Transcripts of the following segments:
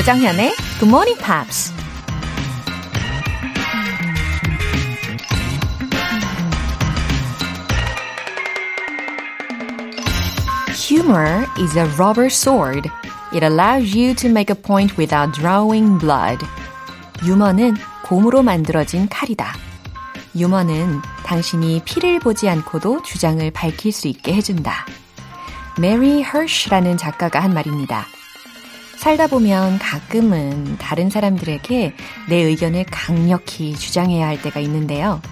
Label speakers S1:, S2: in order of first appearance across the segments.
S1: 조장현의 Good Morning Pops. Humor is a rubber sword. It allows you to make a point without drawing blood. 유머는 곰으로 만들어진 칼이다. 유머는 당신이 피를 보지 않고도 주장을 밝힐 수 있게 해준다. 메리 허쉬라는 작가가 한 말입니다. 살다 보면 가끔은 다른 사람들에게 내 의견을 강력히 주장해야 할 때가 있는데요.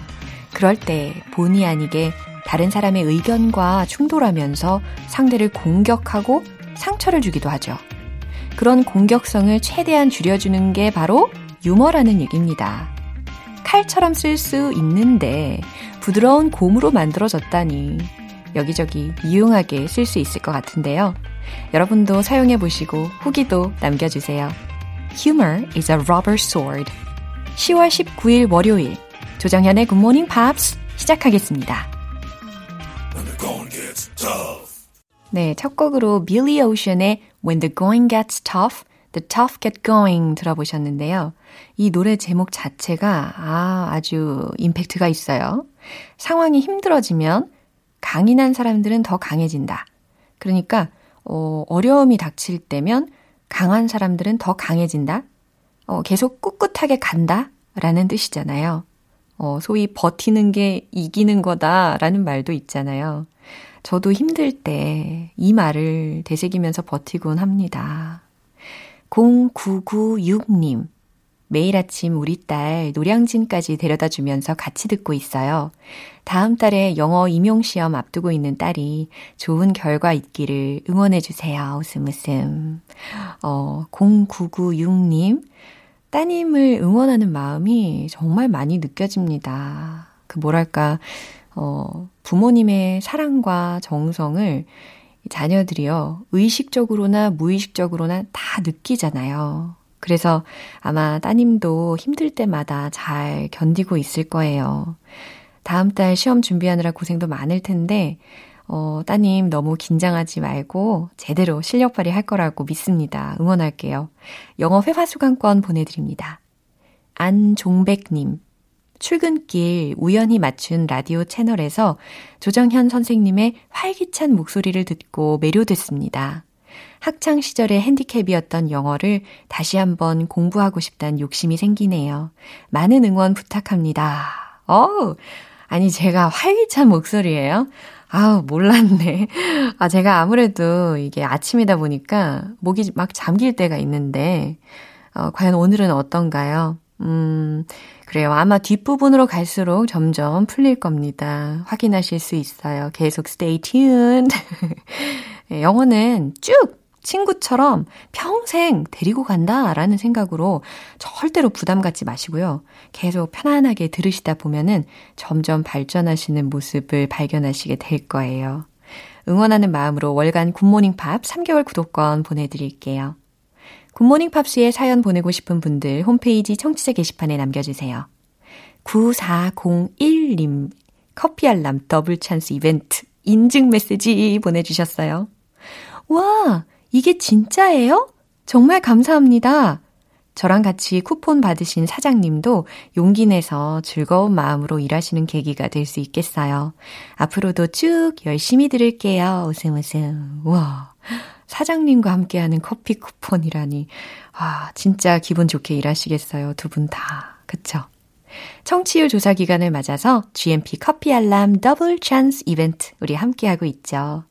S1: 그럴 때 본의 아니게 다른 사람의 의견과 충돌하면서 상대를 공격하고 상처를 주기도 하죠. 그런 공격성을 최대한 줄여주는 게 바로 유머라는 얘기입니다. 칼처럼 쓸 수 있는데 부드러운 곰으로 만들어졌다니 여기저기 유용하게 쓸 수 있을 것 같은데요. 여러분도 사용해 보시고 후기도 남겨주세요. Humor is a rubber sword. 10월 19일 월요일 조정현의 Good Morning Pops 시작하겠습니다. 네, 첫 곡으로 빌리 오션의 When the Going Gets Tough, The Tough Get Going 들어보셨는데요. 이 노래 제목 자체가 아, 아주 임팩트가 있어요. 상황이 힘들어지면 강인한 사람들은 더 강해진다. 그러니까 어, 어려움이 닥칠 때면 강한 사람들은 더 강해진다. 어, 계속 꿋꿋하게 간다. 라는 뜻이잖아요. 어, 소위 버티는 게 이기는 거다 라는 말도 있잖아요. 저도 힘들 때 이 말을 되새기면서 버티곤 합니다. 0996님. 매일 아침 우리 딸 노량진까지 데려다 주면서 같이 듣고 있어요. 다음 달에 영어 임용 시험 앞두고 있는 딸이 좋은 결과 있기를 응원해 주세요. 웃음 웃음. 어, 0996님. 따님을 응원하는 마음이 정말 많이 느껴집니다. 그 뭐랄까, 어, 부모님의 사랑과 정성을 자녀들이요, 의식적으로나 무의식적으로나 다 느끼잖아요. 그래서 아마 따님도 힘들 때마다 잘 견디고 있을 거예요. 다음 달 시험 준비하느라 고생도 많을 텐데, 어, 따님 너무 긴장하지 말고 제대로 실력 발휘할 거라고 믿습니다. 응원할게요. 영어 회화 수강권 보내드립니다. 안종백님. 출근길 우연히 맞춘 라디오 채널에서 조정현 선생님의 활기찬 목소리를 듣고 매료됐습니다. 학창 시절의 핸디캡이었던 영어를 다시 한번 공부하고 싶다는 욕심이 생기네요. 많은 응원 부탁합니다. 어우, 아니, 제가 활기찬 목소리예요? 아우, 몰랐네. 아, 제가 아무래도 이게 아침이다 보니까 목이 막 잠길 때가 있는데, 어, 과연 오늘은 어떤가요? 음, 그래요. 아마 뒷부분으로 갈수록 점점 풀릴 겁니다. 확인하실 수 있어요. 계속 stay tuned. 예, 영어는 쭉 친구처럼 평생 데리고 간다라는 생각으로 절대로 부담 갖지 마시고요. 계속 편안하게 들으시다 보면은 점점 발전하시는 모습을 발견하시게 될 거예요. 응원하는 마음으로 월간 굿모닝 팝 3개월 구독권 보내드릴게요. 굿모닝 팝스에 사연 보내고 싶은 분들 홈페이지 청취자 게시판에 남겨주세요. 9401님 커피 알람 더블 찬스 이벤트 인증 메시지 보내주셨어요. 와, 이게 진짜예요? 정말 감사합니다. 저랑 같이 쿠폰 받으신 사장님도 용기 내서 즐거운 마음으로 일하시는 계기가 될 수 있겠어요. 앞으로도 쭉 열심히 들을게요. 웃음 웃음. 와. 사장님과 함께하는 커피 쿠폰이라니. 아, 진짜 기분 좋게 일하시겠어요. 두 분 다. 그쵸? 청취율 조사 기간을 맞아서 GMP 커피 알람 더블 찬스 이벤트 우리 함께하고 있죠.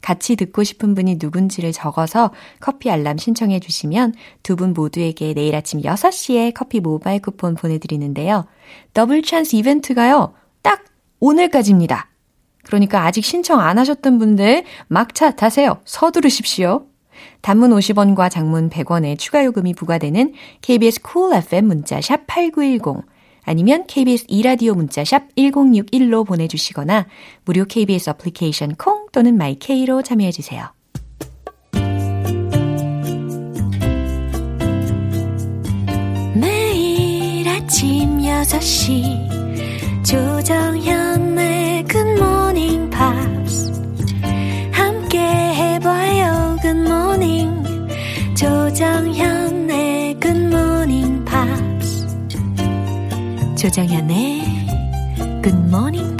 S1: 같이 듣고 싶은 분이 누군지를 적어서 커피 알람 신청해 주시면 두 분 모두에게 내일 아침 6시에 커피 모바일 쿠폰 보내드리는데요. 더블 찬스 이벤트가요. 딱 오늘까지입니다. 그러니까 아직 신청 안 하셨던 분들 막차 타세요. 서두르십시오. 단문 50원과 장문 100원의 추가 요금이 부과되는 KBS Cool FM 문자 샵 8910 아니면 KBS 이라디오 문자샵 1061로 보내주시거나 무료 KBS 어플리케이션 콩 또는 My K로 참여해주세요. 아침 6시 조정현의 조정현의 Good Morning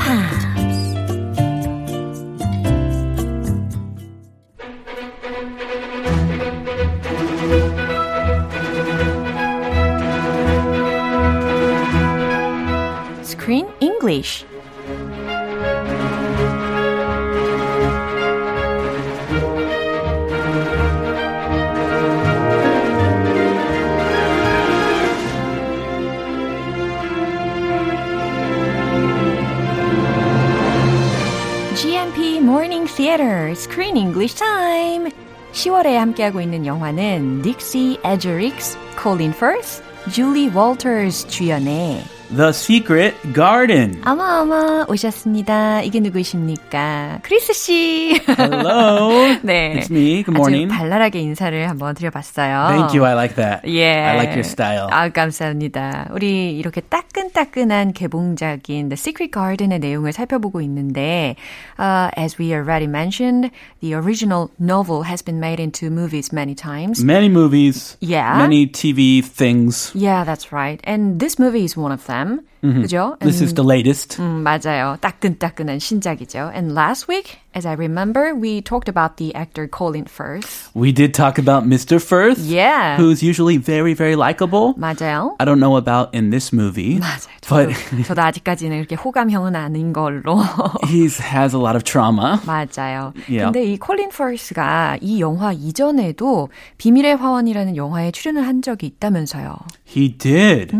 S1: 10월에 함께하고 있는 영화는 Dixie Edgerix, Colin Firth, Julie Walters 주연의
S2: The Secret Garden.
S1: 어머 어머 오셨습니다. 이게 누구십니까? 크리스 씨.
S2: Hello.
S1: 네.
S2: It's me. Good morning.
S1: 아주 발랄하게 인사를 한번 드려봤어요.
S2: Thank you. I like that.
S1: 예.
S2: I like your style.
S1: 아, 감사합니다. 우리 이렇게 따끈따끈한 개봉작인 The Secret Garden의 내용을 살펴보고 있는데, uh, as we already mentioned, the original novel has been made into movies many times.
S2: Many movies.
S1: Yeah.
S2: Many TV things.
S1: Yeah, that's right. And this movie is one of them. them 그죠?
S2: This is
S1: And-
S2: the latest.
S1: 음, 맞아요. 따끈따끈한 신작이죠. And last week, as I remember, we talked about the actor Colin Firth.
S2: We did talk about Mr. Firth,
S1: Yeah.
S2: who's usually very, very likable.
S1: 맞아요.
S2: I don't know about in this movie,
S1: 맞아요.
S2: but
S1: 저도, 저도 아직까지는 그렇게 호감형은 아닌 걸로.
S2: he has a lot of trauma.
S1: 맞아요.
S2: Yeah.
S1: 근데 이 콜린 퍼스가 이 영화 이전에도 비밀의 화원이라는 영화에 출연을 한 적이 있다면서요.
S2: He did.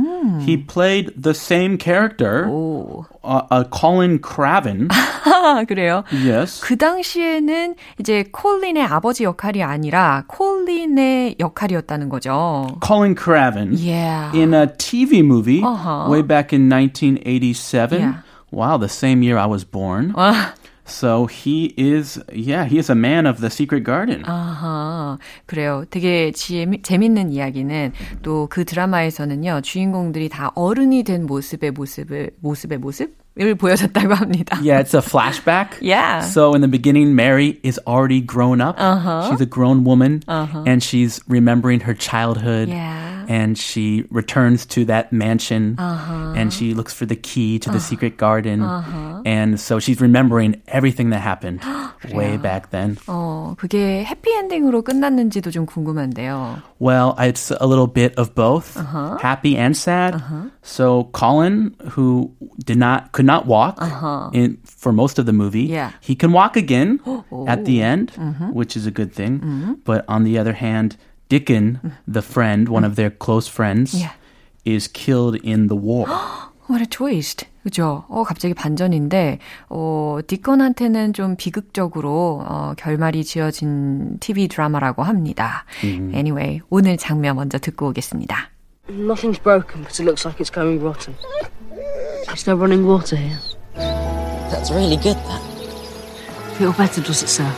S2: He played the same character,
S1: 오.
S2: uh, uh, Colin Craven.
S1: 아, 그래요?
S2: yes.
S1: 그 당시에는 이제 콜린의 아버지 역할이 아니라 콜린의 역할이었다는 거죠.
S2: Colin Craven.
S1: Yeah.
S2: in a TV movie
S1: Uh-huh.
S2: way back in 1987.
S1: Yeah.
S2: Wow, the same year I was born.
S1: 와,
S2: So he is, yeah, he is a man of the secret garden.
S1: 아하, 그래요. 되게 재미, 재밌는 이야기는 또 그 드라마에서는요, 주인공들이 다 어른이 된 모습의 모습을, 모습의 모습을 보여줬다고 합니다.
S2: Yeah, it's a flashback.
S1: Yeah.
S2: So in the beginning, Mary is already grown up.
S1: Uh-huh.
S2: She's a grown woman, and she's remembering her childhood.
S1: Yeah.
S2: And she returns to that mansion, and she looks for the key to the secret garden. And so she's remembering everything that happened way back then.
S1: 어, 그게 해피엔딩으로 끝났는지도 좀 궁금한데요.
S2: Well, it's a little bit of both, happy and sad. So Colin, who did not could not walk in for most of the movie,
S1: Yeah.
S2: he can walk again at the end, which is a good thing. But on the other hand, Dickon, the friend, one of their close friends,
S1: Yeah.
S2: is killed in the war.
S1: What a twist. 그죠? 어, 갑자기 반전인데, 어, 디건한테는 좀 비극적으로, 어, 결말이 지어진 TV 드라마라고 합니다. Anyway, 오늘 장면 먼저 듣고 오겠습니다.
S3: Nothing's broken, but it looks like it's going rotten. There's no running water here.
S4: That's really good, that.
S3: Feel better, does it, sir?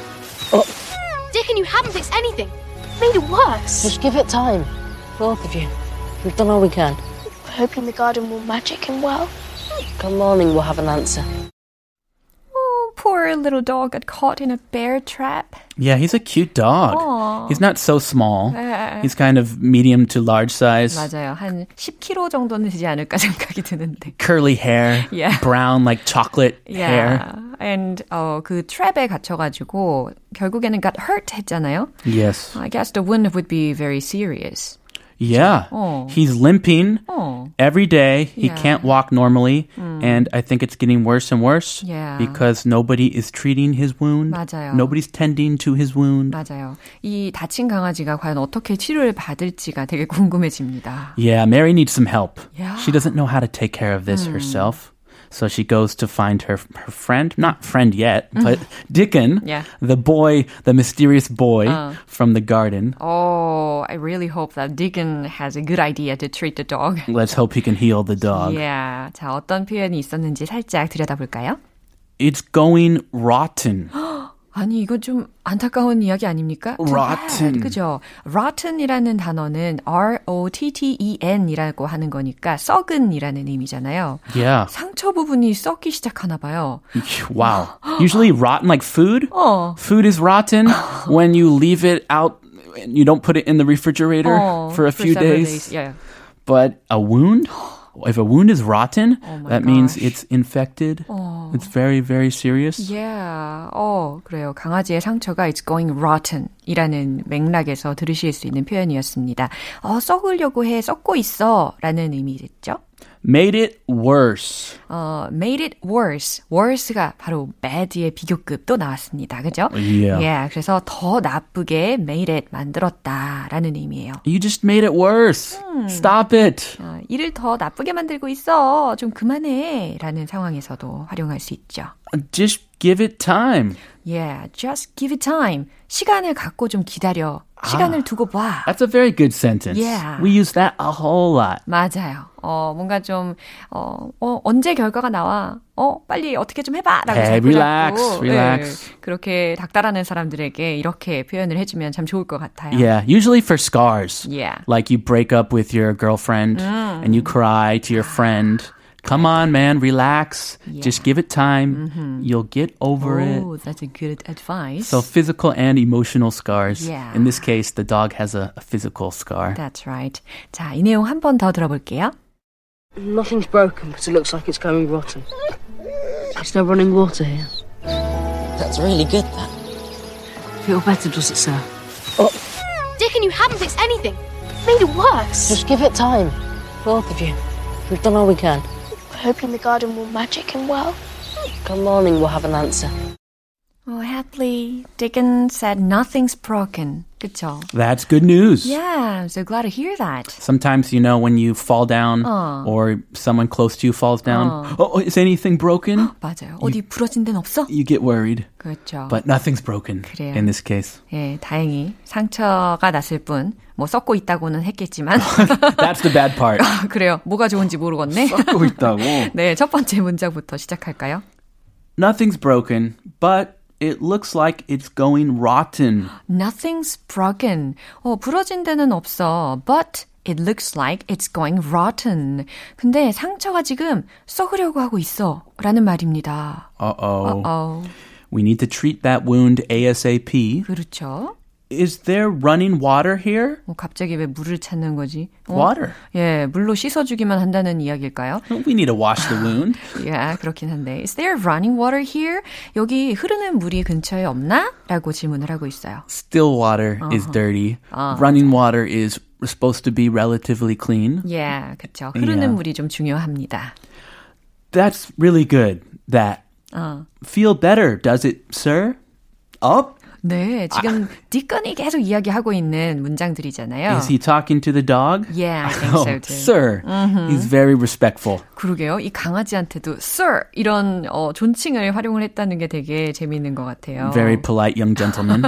S5: Oh, Dickon, you haven't fixed anything. Made it worse.
S3: Just give it time. Both of you. We've done all we can.
S5: We're Hoping the garden will magic him well.
S3: Come morning, we'll have an answer
S1: Oh, poor little dog got caught in a bear trap.
S2: Yeah, he's a cute dog.
S1: Aw.
S2: He's not so small.
S1: 네.
S2: He's kind of medium to large size.
S1: 맞아요. 한 10kg 정도는 되지 않을까 생각이 드는데.
S2: Curly hair,
S1: Yeah.
S2: brown like chocolate hair.
S1: Yeah. And, 어, 그 트랩에 갇혀가지고, 결국에는 got hurt 했잖아요.
S2: Yes.
S1: I guess the wound would be very serious.
S2: Yeah.
S1: Oh.
S2: He's limping
S1: 어.
S2: every day. He
S1: Yeah. Mm.
S2: can't walk normally. And I think it's getting worse and worse
S1: Yeah.
S2: because nobody is treating his wound.
S1: 맞아요.
S2: Nobody's tending to his wound.
S1: 맞아요. 이 다친 강아지가 과연 어떻게 치료를 받을지가 되게 궁금해집니다.
S2: Yeah, Mary needs some help.
S1: Yeah. Hmm.
S2: She doesn't know how to take care of this herself. So she goes to find her her friend, not friend yet, but Dickon,
S1: Mm-hmm. Yeah.
S2: the boy, the mysterious boy
S1: Uh.
S2: from the garden.
S1: Oh, I really hope that Deacon has a good idea to treat the dog.
S2: Let's hope he can heal the dog.
S1: Yeah. 자, 어떤 표현이 있었는지 살짝 들여다볼까요?
S2: It's going rotten.
S1: 아니, 이거 좀 안타까운 이야기 아닙니까?
S2: Rotten.
S1: 그죠? Rotten이라는 단어는 R-O-T-T-E-N이라고 하는 거니까 썩은이라는 의미잖아요.
S2: Yeah.
S1: 상처 부분이 썩기 시작하나 봐요.
S2: Wow. Usually rotten like food.
S1: 어.
S2: Food is rotten when you leave it out and you don't put it in the refrigerator
S1: 어,
S2: for a few
S1: several
S2: days.
S1: Yeah.
S2: But a wound? if a wound is rotten,
S1: Oh
S2: that means
S1: gosh.
S2: it's infected. It's very, very serious.
S1: Yeah. 어, 그래요. 강아지의 상처가 it's going rotten 이라는 맥락에서 들으실 수 있는 표현이었습니다. 어, 썩으려고 해, 썩고 있어 라는 의미겠죠?
S2: Made it worse.
S1: 어, made it worse. worse가 바로 bad의 비교급 또 나왔습니다. 그죠?
S2: Yeah.
S1: Yeah, 그래서 더 나쁘게 made it 만들었다라는 의미예요.
S2: You just made it worse. Stop it.
S1: 어, 일을 더 나쁘게 만들고 있어. 좀 그만해. 라는 상황에서도 활용할 수 있죠.
S2: Just give it time.
S1: Yeah, just give it time. 시간을 갖고 좀 기다려. 시간을 두고 봐.
S2: That's a very good sentence.
S1: Yeah.
S2: We use that a whole lot.
S1: 맞아요. 어, 뭔가 좀, 어, 어, 언제 결과가 나와? 어, 빨리 어떻게 좀 해봐! 라고
S2: Hey,
S1: 자꾸
S2: relax,
S1: 자꾸,
S2: relax.
S1: 예, 그렇게 닥달하는 사람들에게 이렇게 표현을 해주면 참 좋을 것 같아요.
S2: Yeah, usually for scars.
S1: Yeah.
S2: Like you break up with your girlfriend and you cry to your friend. Come on, man, relax. Just give it time. You'll get over it.
S1: Oh, that's a good advice.
S2: So physical and emotional scars.
S1: Yeah.
S2: In this case, the dog has a, a physical scar.
S1: That's right. 자, 이 내용 한 번 더 들어볼게요.
S3: Nothing's broken, but it looks like it's going rotten. There's no running water here.
S4: That's really good, that.
S3: Feel better, does it, sir?
S5: Dickon, you haven't fixed anything. Made it worse.
S3: Just give it time. Both of you. We've done all we can.
S5: We're hoping the garden will magic him well.
S3: Come morning, we'll have an answer.
S1: Oh, happily, Dickon said nothing's broken. 그쵸?
S2: That's good news.
S1: Yeah, I'm so glad to hear that.
S2: Sometimes, you know, when you fall down
S1: 어.
S2: or someone close to you falls down, oh, is anything broken?
S1: 맞아요. 어디 부러진 데는 없어?
S2: You get worried.
S1: 그렇죠.
S2: But nothing's broken
S1: 그래요.
S2: in this case.
S1: 예, 다행히 상처가 났을 뿐, 뭐 썩고 있다고는 했겠지만,
S2: That's the bad part.
S1: 그래요. 뭐가 좋은지 모르겠네.
S2: 썩고 있다고.
S1: 네, 첫 번째 문장부터 시작할까요?
S2: Nothing's broken, but it looks like it's going rotten.
S1: Nothing's broken. 어, 부러진 데는 없어. But it looks like it's going rotten. 근데 상처가 지금 썩으려고 하고 있어. 라는 말입니다.
S2: Uh-oh.
S1: 어,
S2: We need to treat that wound ASAP.
S1: 그렇죠.
S2: Is there running water here?
S1: 어, 갑자기 왜 물을 찾는 거지? 어?
S2: Water.
S1: 예, 물로 씻어주기만 한다는 이야기일까요?
S2: We need to wash the wound.
S1: 예, 그렇긴 한데. Is there running water here? 여기 흐르는 물이 근처에 없나? 라고 질문을 하고 있어요.
S2: Still water is dirty. Running water is supposed to be relatively clean.
S1: 예, 그쵸. 흐르는
S2: Yeah.
S1: 물이 좀 중요합니다.
S2: That's really good. That.
S1: 어.
S2: Feel better, does it, sir? Up?
S1: 네, 지금 디건이 계속 이야기하고 있는 문장들이잖아요.
S2: Is he talking to the dog?
S1: Yeah, I think
S2: Oh,
S1: so too.
S2: sir. He's very respectful.
S1: 그러게요. 이 강아지한테도 sir 이런 어, 존칭을 활용을 했다는 게 되게 재미있는 것 같아요.
S2: Very polite young gentleman.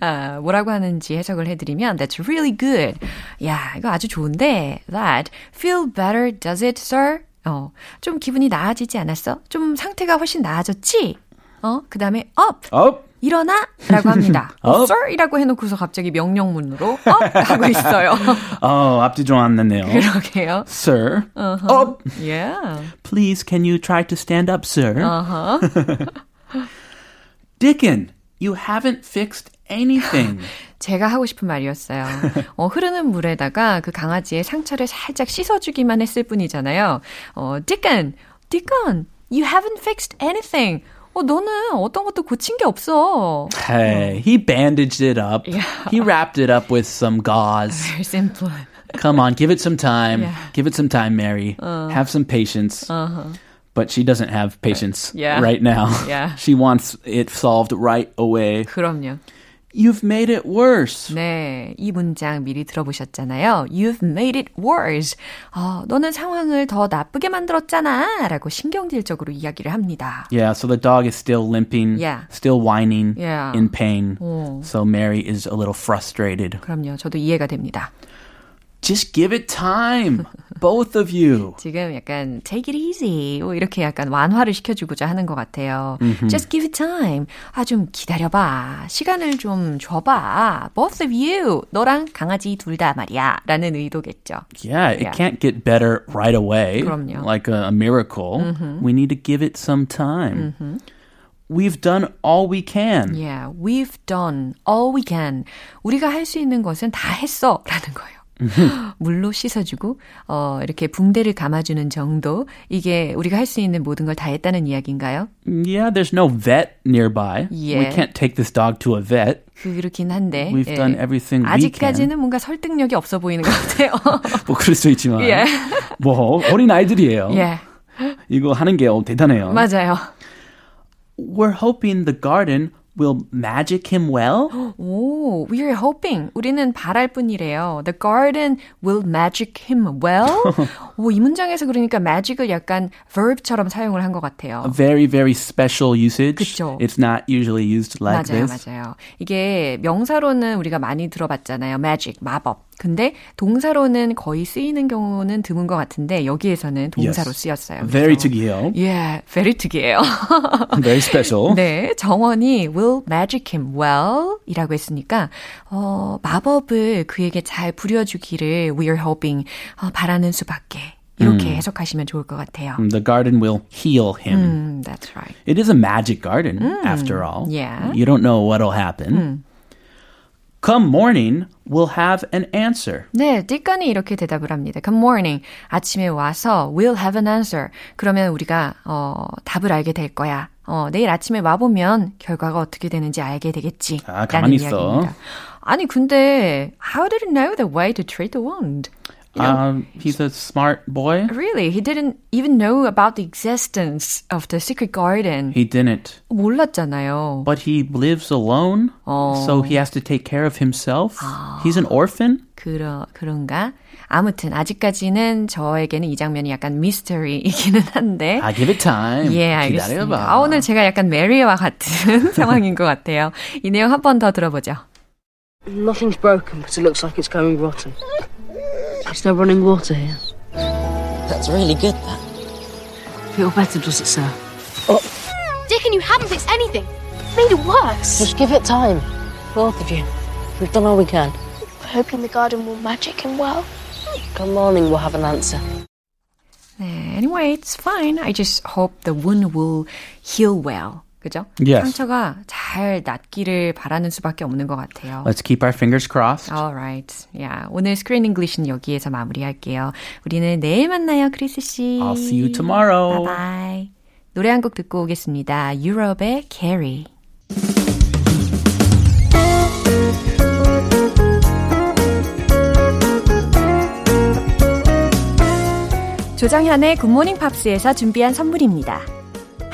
S1: 아, 뭐라고 하는지 해석을 해드리면 That's really good. 야, 이거 아주 좋은데 That feel better, does it, sir? 어, 좀 기분이 나아지지 않았어? 좀 상태가 훨씬 나아졌지? 어, 그 다음에 up.
S2: Up.
S1: 일어나! 라고 합니다. 어, sir? 이라고 해놓고서 갑자기 명령문으로 up! 하고 있어요.
S2: Oh, 앞뒤 좋았네요.
S1: 그러게요.
S2: Sir. Up.
S1: Yeah.
S2: Please, can you try to stand up, sir?
S1: Uh-huh.
S2: Dickon, you haven't fixed anything.
S1: 제가 하고 싶은 말이었어요. 어, 흐르는 물에다가 그 강아지의 상처를 살짝 씻어주기만 했을 뿐이잖아요. 어, Dickon, Dickon, you haven't fixed anything. 어, 너는 어떤 것도 고친 게 없어.
S2: hey, he bandaged it up. He wrapped it up with some gauze.
S1: Very simple.
S2: Come on, give it some time.
S1: Yeah.
S2: Give it some time, Mary. Have some patience. But she doesn't have patience
S1: Yeah.
S2: right now.
S1: Yeah.
S2: she wants it solved right away.
S1: 그럼요.
S2: You've made it worse.
S1: 네, 이 문장 미리 들어보셨잖아요. You've made it worse. 어, 너는 상황을 더 나쁘게 만들었잖아. 라고 신경질적으로 이야기를 합니다.
S2: Yeah, so the dog is still limping,
S1: Yeah.
S2: still whining,
S1: Yeah.
S2: in pain.
S1: 어,
S2: So Mary is a little frustrated.
S1: 그럼요. 저도 이해가 됩니다.
S2: Just give it time, both of you.
S1: 지금 약간 take it easy 뭐 이렇게 약간 완화를 시켜주고자 하는 것 같아요. Just give it time. 아 좀 기다려봐. 시간을 좀 줘봐. Both of you. 너랑 강아지 둘 다 말이야. 라는 의도겠죠.
S2: Yeah, it
S1: Yeah.
S2: can't get better right away,
S1: 그럼요.
S2: like a, a miracle. We need to give it some time. We've done all we can.
S1: Yeah, we've done all we can. 우리가 할 수 있는 것은 다 했어. 라는 거예요. 물로 씻어주고, 어, 이렇게 붕대를 감아주는 정도. 이게 우리가 할 수 있는 모든 걸 다 했다는 이야기인가요?
S2: Yeah, there's no vet nearby.
S1: Yeah.
S2: We can't take this dog to a vet.
S1: 그렇긴 한데.
S2: We've done everything we
S1: 아직까지는
S2: can.
S1: 뭔가 설득력이 없어 보이는 것 같아요.
S2: 뭐 그럴 수 있지만.
S1: 예.
S2: 뭐 어린 아이들이에요.
S1: 예.
S2: 이거 하는 게 어, 대단해요.
S1: 맞아요.
S2: We're hoping the garden will magic him well.
S1: 오, we are hoping. 우리는 바랄 뿐이래요. The garden will magic him well. 오, 이 문장에서 그러니까 magic을 약간 verb처럼 사용을 한 것 같아요.
S2: A very, very special usage.
S1: 그쵸.
S2: It's not usually used like
S1: 맞아요,
S2: this.
S1: 맞아요. 이게 명사로는 우리가 많이 들어봤잖아요. magic, 마법. 근데 동사로는 거의 쓰이는 경우는 드문 것 같은데 여기에서는 동사로
S2: Yes.
S1: 쓰였어요.
S2: Very
S1: 그래서-
S2: 특이해요.
S1: 예, very 특이해요.
S2: Very special.
S1: 네, 정원이 will magic him well 이라고 했으니까, 어, 마법을 그에게 잘 부려주기를 we are hoping, 어, 바라는 수밖에. 이렇게 해석하시면 좋을 것 같아요.
S2: The garden will heal him.
S1: 음, that's right.
S2: It is a magic garden, after all.
S1: yeah.
S2: You don't know what'll happen. Come morning, we'll have an answer.
S1: 네, 띠까니 이렇게 대답을 합니다. Good morning. 아침에 와서 we'll have an answer. 그러면 우리가 어, 답을 알게 될 거야. 어, 내일 아침에 와보면 결과가 어떻게 되는지 알게 되겠지.
S2: 아, 가만히 있어.
S1: 이야기입니다. 아니 근데 how did he know the way to treat the wound? You know,
S2: Um, he's a smart boy.
S1: Really, he didn't even know about the existence of the secret garden.
S2: He didn't.
S1: 몰랐잖아요.
S2: But he lives alone, so he has to take care of himself. He's an orphan.
S1: 그러, 그런가? 아무튼 아직까지는 저에게는 이 장면이 약간 미스터리이기는 한데
S2: I give it time.
S1: 예, 알겠습니다.
S2: 기다려봐.
S1: 아, 오늘 제가 약간 메리와 같은 상황인 것 같아요. 이 내용 한 번 더 들어보죠.
S3: Nothing's broken, but it looks like it's going rotten. There's no running water here.
S4: That's really good, that.
S3: Feel better, does it, sir?
S5: Oh, Dickon, you haven't fixed anything. Made it worse.
S3: Just give it time. Both of you. We've done all we can.
S5: Hoping the garden will magic him well.
S3: Come morning, we'll have an answer.
S1: anyway, it's fine. I just hope the wound will heal well. 그죠?
S2: Yes.
S1: 상처가 잘 낫기를 바라는 수밖에 없는 것 같아요.
S2: Let's keep our fingers crossed.
S1: Alright. Yeah, 오늘 Screen English는 여기에서 마무리할게요. 우리는 내일 만나요, 크리스 씨.
S2: I'll see you tomorrow.
S1: Bye bye. 노래 한 곡 듣고 오겠습니다. Europe의 Carrie. 조정현의 굿모닝 팝스에서 준비한 선물입니다.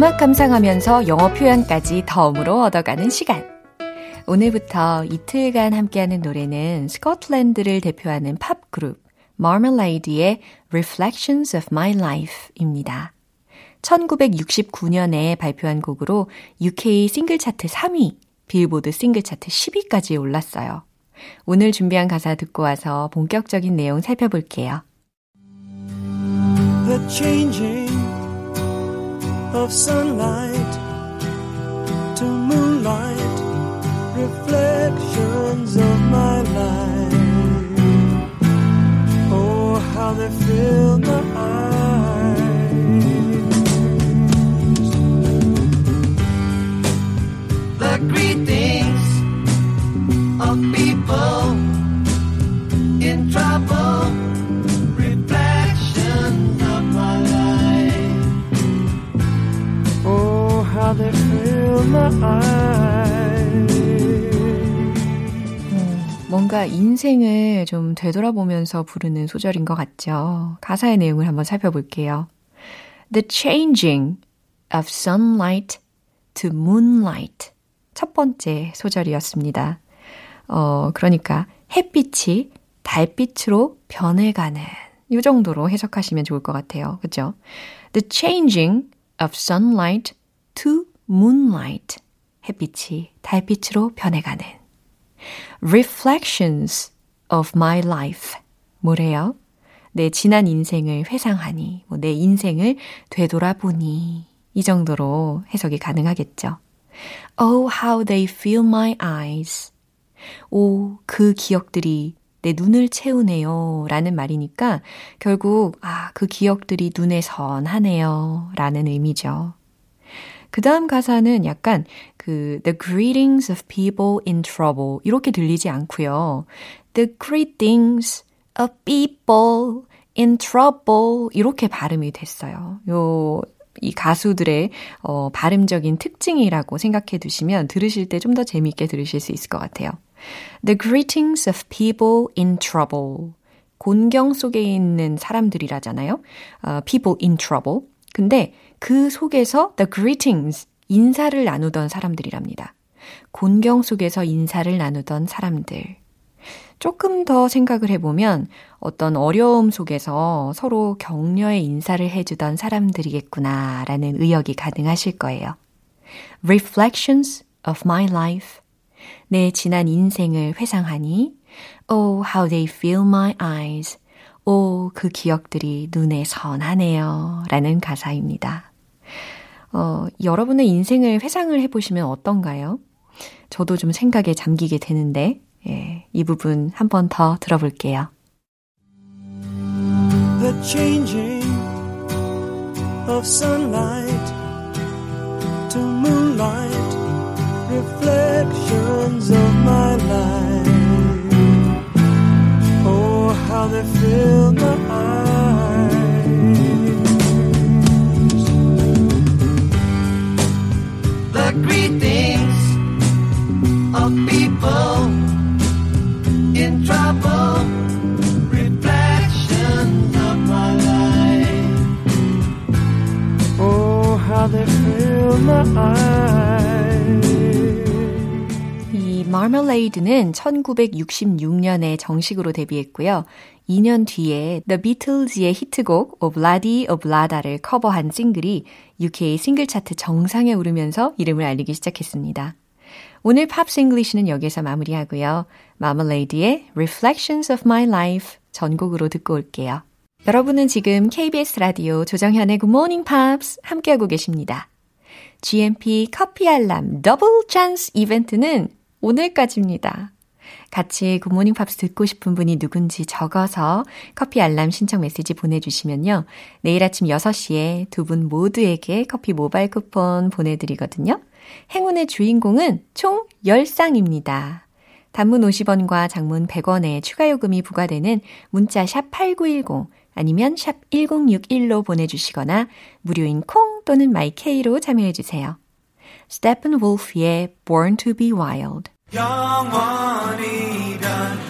S1: 음악 감상하면서 영어 표현까지 덤으로 얻어가는 시간. 오늘부터 이틀간 함께하는 노래는 스코틀랜드를 대표하는 팝 그룹 Marmalade의 Reflections of My Life입니다. 1969년에 발표한 곡으로 UK 싱글 차트 3위, 빌보드 싱글 차트 10위까지 올랐어요. 오늘 준비한 가사 듣고 와서 본격적인 내용 살펴볼게요.
S6: the changing of sunlight to moonlight, reflections of my life. Oh, how they fill my eyes. The greetings of people in trouble
S1: 뭔가 인생을 좀 되돌아보면서 부르는 소절인 것 같죠. 가사의 내용을 한번 살펴볼게요. The changing of sunlight to moonlight. 첫 번째 소절이었습니다. 어, 그러니까 햇빛이 달빛으로 변해가는 이 정도로 해석하시면 좋을 것 같아요. 그죠? The changing of sunlight to moonlight, 햇빛이 달빛으로 변해가는 reflections of my life, 뭐래요? 내 지난 인생을 회상하니, 뭐 내 인생을 되돌아보니, 이 정도로 해석이 가능하겠죠. Oh, how they fill my eyes. 오, 그 기억들이 내 눈을 채우네요. 라는 말이니까 결국, 아, 그 기억들이 눈에 선하네요. 라는 의미죠. 그 다음 가사는 약간 그 The greetings of people in trouble 이렇게 들리지 않고요. The greetings of people in trouble 이렇게 발음이 됐어요. 요이 가수들의 어, 발음적인 특징이라고 생각해 두시면 들으실 때 좀 더 재미있게 들으실 수 있을 것 같아요. The greetings of people in trouble. 곤경 속에 있는 사람들이라잖아요. Uh, people in trouble. 근데 그 속에서 the greetings, 인사를 나누던 사람들이랍니다. 곤경 속에서 인사를 나누던 사람들. 조금 더 생각을 해보면 어떤 어려움 속에서 서로 격려의 인사를 해주던 사람들이겠구나라는 의역이 가능하실 거예요. Reflections of my life. 내 지난 인생을 회상하니 Oh, how they fill my eyes. 오, 그 기억들이 눈에 선하네요. 라는 가사입니다. 어, 여러분의 인생을 회상을 해보시면 어떤가요? 저도 좀 생각에 잠기게 되는데, 예, 이 부분 한 번 더 들어볼게요.
S6: The changing of sunlight to moonlight, reflections of my life. Oh, how they fill my eyes.
S7: Greetings of people in trouble, reflections of my life.
S6: Oh, how they fill my eyes.
S1: 이 Marmalade는 1966년에 정식으로 데뷔했고요. 2년 뒤에 The Beatles의 히트곡 Ob-La-Di, Ob-La-Da를 커버한 싱글이 UK 싱글 차트 정상에 오르면서 이름을 알리기 시작했습니다. 오늘 Pops English는 여기서 마무리하고요. Marmalade의 Reflections of My Life 전곡으로 듣고 올게요. 여러분은 지금 KBS 라디오 조정현의 Good Morning Pops 함께하고 계십니다. GMP 커피 알람 더블 찬스 이벤트는 오늘까지입니다. 같이 Good Morning Pops 듣고 싶은 분이 누군지 적어서 커피 알람 신청 메시지 보내주시면요. 내일 아침 6시에 두 분 모두에게 커피 모바일 쿠폰 보내드리거든요. 행운의 주인공은 총 10쌍입니다. 단문 50원과 장문 100원의 추가 요금이 부과되는 문자 샵 8910 아니면 샵 1061로 보내주시거나 무료인 콩 또는 마이케이로 참여해주세요. 스테픈 wolf의 Born to be Wild
S7: 영원히 변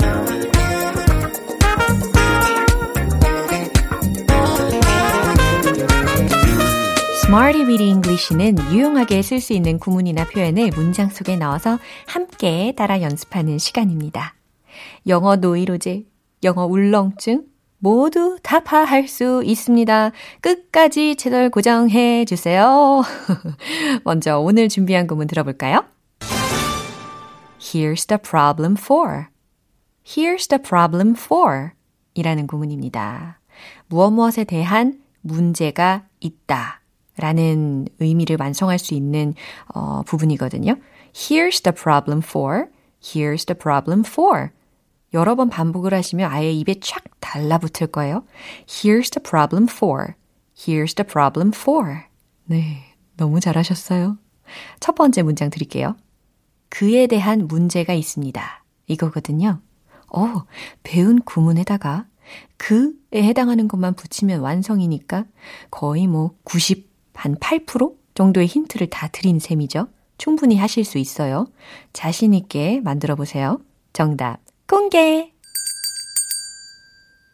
S1: Smarty Weedy English는 유용하게 쓸 수 있는 구문이나 표현을 문장 속에 넣어서 함께 따라 연습하는 시간입니다. 영어 노이로제, 영어 울렁증 모두 타파할 수 있습니다. 끝까지 채널 고정해 주세요. 먼저 오늘 준비한 구문 들어볼까요? Here's the problem for. Here's the problem for. 이라는 구문입니다. 무엇 무엇에 대한 문제가 있다. 라는 의미를 완성할 수 있는 어, 부분이거든요. Here's the problem for. Here's the problem for. 여러 번 반복을 하시면 아예 입에 촥 달라붙을 거예요. Here's the problem for. Here's the problem for. 네. 너무 잘하셨어요. 첫 번째 문장 드릴게요. 그에 대한 문제가 있습니다. 이거거든요. 어, 배운 구문에다가 그에 해당하는 것만 붙이면 완성이니까 거의 뭐 90, 한 8% 정도의 힌트를 다 드린 셈이죠. 충분히 하실 수 있어요. 자신있게 만들어 보세요. 정답, 공개!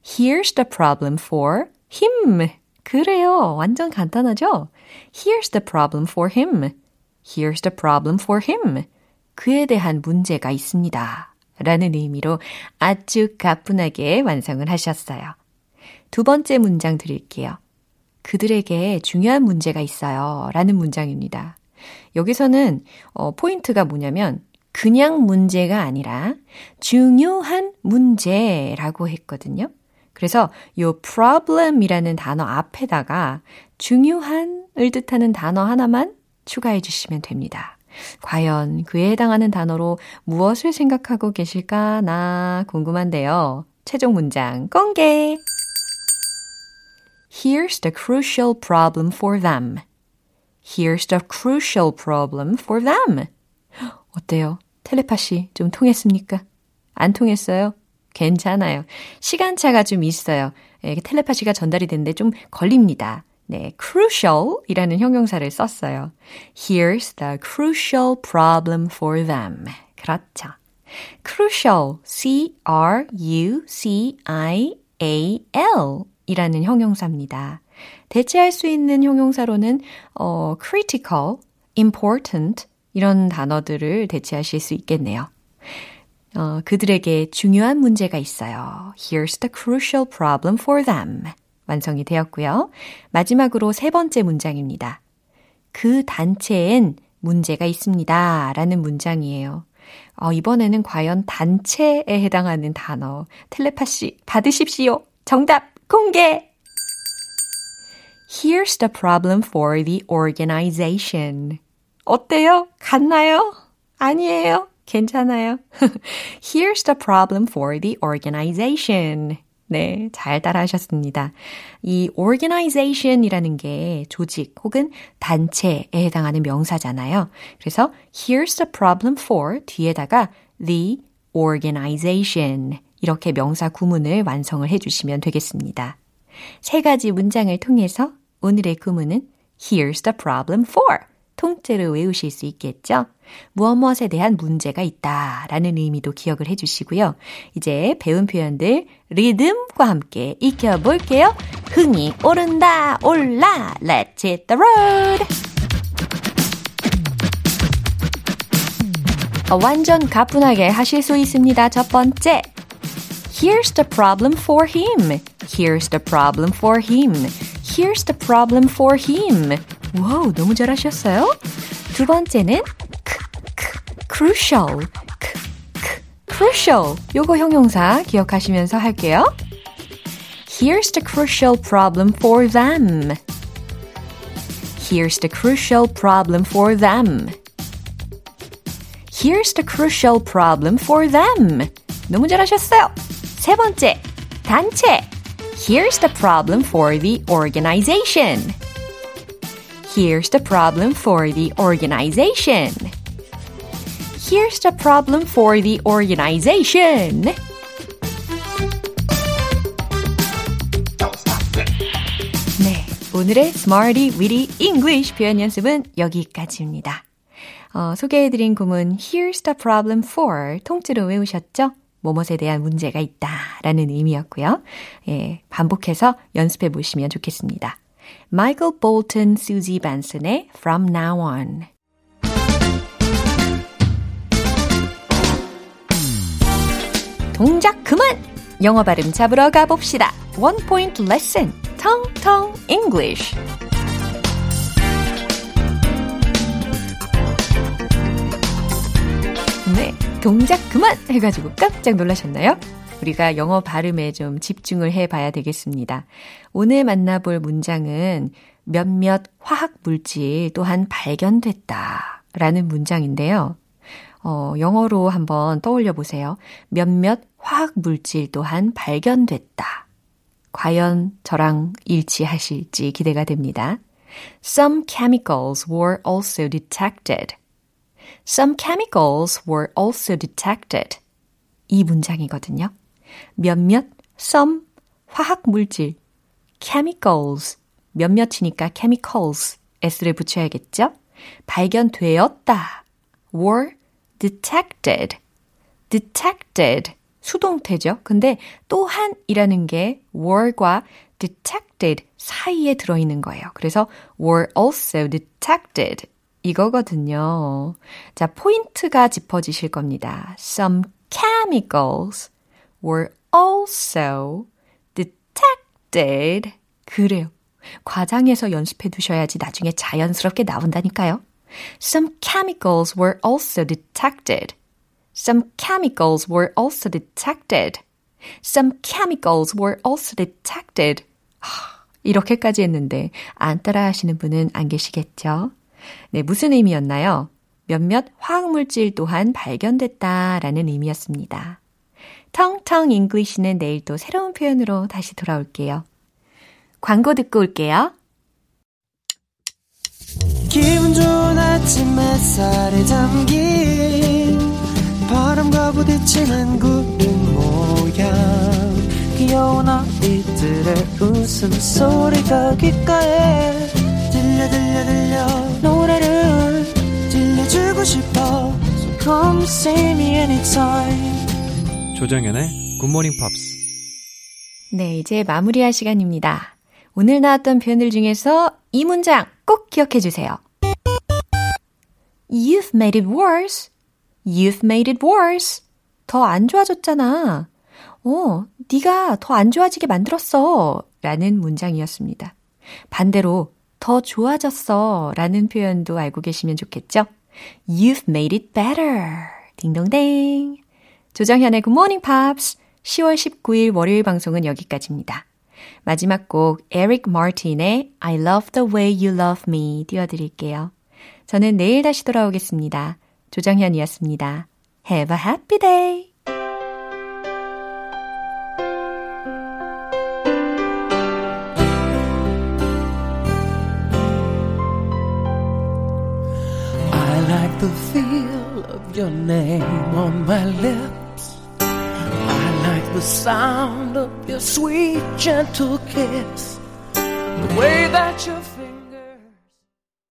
S1: Here's the problem for him. 그래요. 완전 간단하죠? Here's the problem for him. Here's the problem for him. 그에 대한 문제가 있습니다. 라는 의미로 아주 가뿐하게 완성을 하셨어요. 두 번째 문장 드릴게요. 그들에게 중요한 문제가 있어요. 라는 문장입니다. 여기서는 어, 포인트가 뭐냐면 그냥 문제가 아니라 중요한 문제라고 했거든요. 그래서 요 problem이라는 단어 앞에다가 중요한을 뜻하는 단어 하나만 추가해 주시면 됩니다. 과연 그에 해당하는 단어로 무엇을 생각하고 계실까 나 궁금한데요. 최종 문장 공개! Here's the crucial problem for them. Here's the crucial problem for them. 어때요? 텔레파시 좀 통했습니까? 안 통했어요? 괜찮아요. 시간차가 좀 있어요. 예, 텔레파시가 전달이 되는데 좀 걸립니다. 네, crucial 이라는 형용사를 썼어요. Here's the crucial problem for them. 그렇죠. crucial, C-R-U-C-I-A-L 이라는 형용사입니다. 대체할 수 있는 형용사로는 어, critical, important 이런 단어들을 대체하실 수 있겠네요. 어, 그들에게 중요한 문제가 있어요. Here's the crucial problem for them. 완성이 되었고요. 마지막으로 세 번째 문장입니다. 그 단체엔 문제가 있습니다. 라는 문장이에요. 어, 이번에는 과연 단체에 해당하는 단어, 텔레파시 받으십시오. 정답 공개! Here's the problem for the organization. 어때요? 같나요? 아니에요? 괜찮아요. Here's the problem for the organization. 네, 잘 따라하셨습니다. 이 organization이라는 게 조직 혹은 단체에 해당하는 명사잖아요. 그래서 here's the problem for 뒤에다가 the organization 이렇게 명사 구문을 완성을 해주시면 되겠습니다. 세 가지 문장을 통해서 오늘의 구문은 here's the problem for 통째로 외우실 수 있겠죠? 무엇 무엇에 대한 문제가 있다 라는 의미도 기억을 해주시고요. 이제 배운 표현들 리듬과 함께 익혀볼게요. 흥이 오른다 올라 Let's hit the road! 완전 가뿐하게 하실 수 있습니다. 첫 번째 Here's the problem for him. Here's the problem for him. Here's the problem for him. 와우, 너무 잘하셨어요. 두 번째는 crucial. crucial. 요거 형용사 기억하시면서 할게요. Here's the crucial problem for them. Here's the crucial problem for them. Here's the crucial problem for them. 너무 잘하셨어요. 세 번째, 단체. Here's the problem for the organization. Here's the problem for the organization. Here's the problem for the organization. 네, 오늘의 Smarty Weedy English 표현 연습은 여기까지입니다. 어, 소개해드린 구문 Here's the problem for 통째로 외우셨죠? 뭐뭇에 대한 문제가 있다 라는 의미였고요. 예, 반복해서 연습해 보시면 좋겠습니다. 마이클 볼튼, 수지 벤슨의 From Now On 동작 그만! 영어 발음 잡으러 가봅시다. One Point Lesson, Tong Tong English 동작 그만 해가지고 깜짝 놀라셨나요? 우리가 영어 발음에 좀 집중을 해 봐야 되겠습니다. 오늘 만나볼 문장은 몇몇 화학 물질 또한 발견됐다 라는 문장인데요. 어, 영어로 한번 떠올려 보세요. 몇몇 화학 물질 또한 발견됐다. 과연 저랑 일치하실지 기대가 됩니다. Some chemicals were also detected. Some chemicals were also detected. 이 문장이거든요. 몇몇, some, 화학 물질, chemicals, 몇몇이니까 chemicals, s를 붙여야겠죠? 발견되었다. were detected. detected. 수동태죠. 근데 또한이라는 게 were과 detected 사이에 들어있는 거예요. 그래서 were also detected 이거거든요. 자, 포인트가 짚어지실 겁니다. Some chemicals were also detected. 그래요. 과장해서 연습해 두셔야지 나중에 자연스럽게 나온다니까요. Some chemicals were also detected. Some chemicals were also detected. Some chemicals were also detected. 이렇게까지 했는데 안 따라 하시는 분은 안 계시겠죠? 네, 무슨 의미였나요? 몇몇 화학물질 또한 발견됐다 라는 의미였습니다. 텅텅 English는 내일 또 새로운 표현으로 다시 돌아올게요. 광고 듣고 올게요.
S7: 기분 좋은 아침 햇살에 담긴 바람과 부딪히는 구름 모양 귀여운 아이들의 웃음소리가 귓가에 들려 들려 들려 들려주고 싶어 So come see me anytime
S8: 조정연의 굿모닝 팝스
S1: 네, 이제 마무리할 시간입니다. 오늘 나왔던 표현들 중에서 이 문장 꼭 기억해 주세요. You've made it worse. You've made it worse. 더 안 좋아졌잖아. 어, 네가 더 안 좋아지게 만들었어. 라는 문장이었습니다. 반대로 더 좋아졌어. 라는 표현도 알고 계시면 좋겠죠? You've made it better. 딩동댕. 조정현의 Good Morning Pops 10월 19일 월요일 방송은 여기까지입니다. 마지막 곡 에릭 마틴의 I Love the Way You Love Me 띄워드릴게요. 저는 내일 다시 돌아오겠습니다. 조정현이었습니다. Have a happy day!
S7: The feel of your name on my lips. I like the sound of your sweet, gentle kiss. The way that you